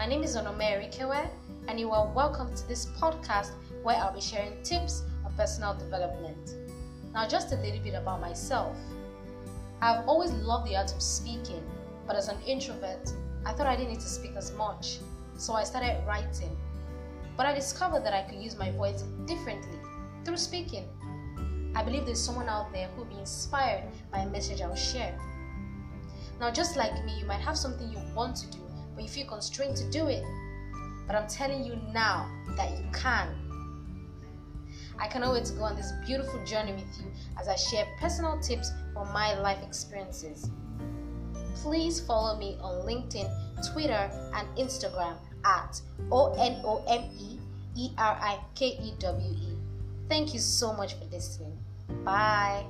My name is Onomeri Kewe, and you are welcome to this podcast where I'll be sharing tips on personal development. Now, just a little bit about myself. I've always loved the art of speaking, but as an introvert, I thought I didn't need to speak as much, so I started writing. But I discovered that I could use my voice differently through speaking. I believe there's someone out there who will be inspired by a message I'll share. Now, just like me, you might have something you want to do, but you feel constrained to do it. But I'm telling you now that you can. I cannot wait to go on this beautiful journey with you as I share personal tips from my life experiences. Please follow me on LinkedIn, Twitter, and Instagram at O N O M E E R I K E W E. Thank you so much for listening. Bye.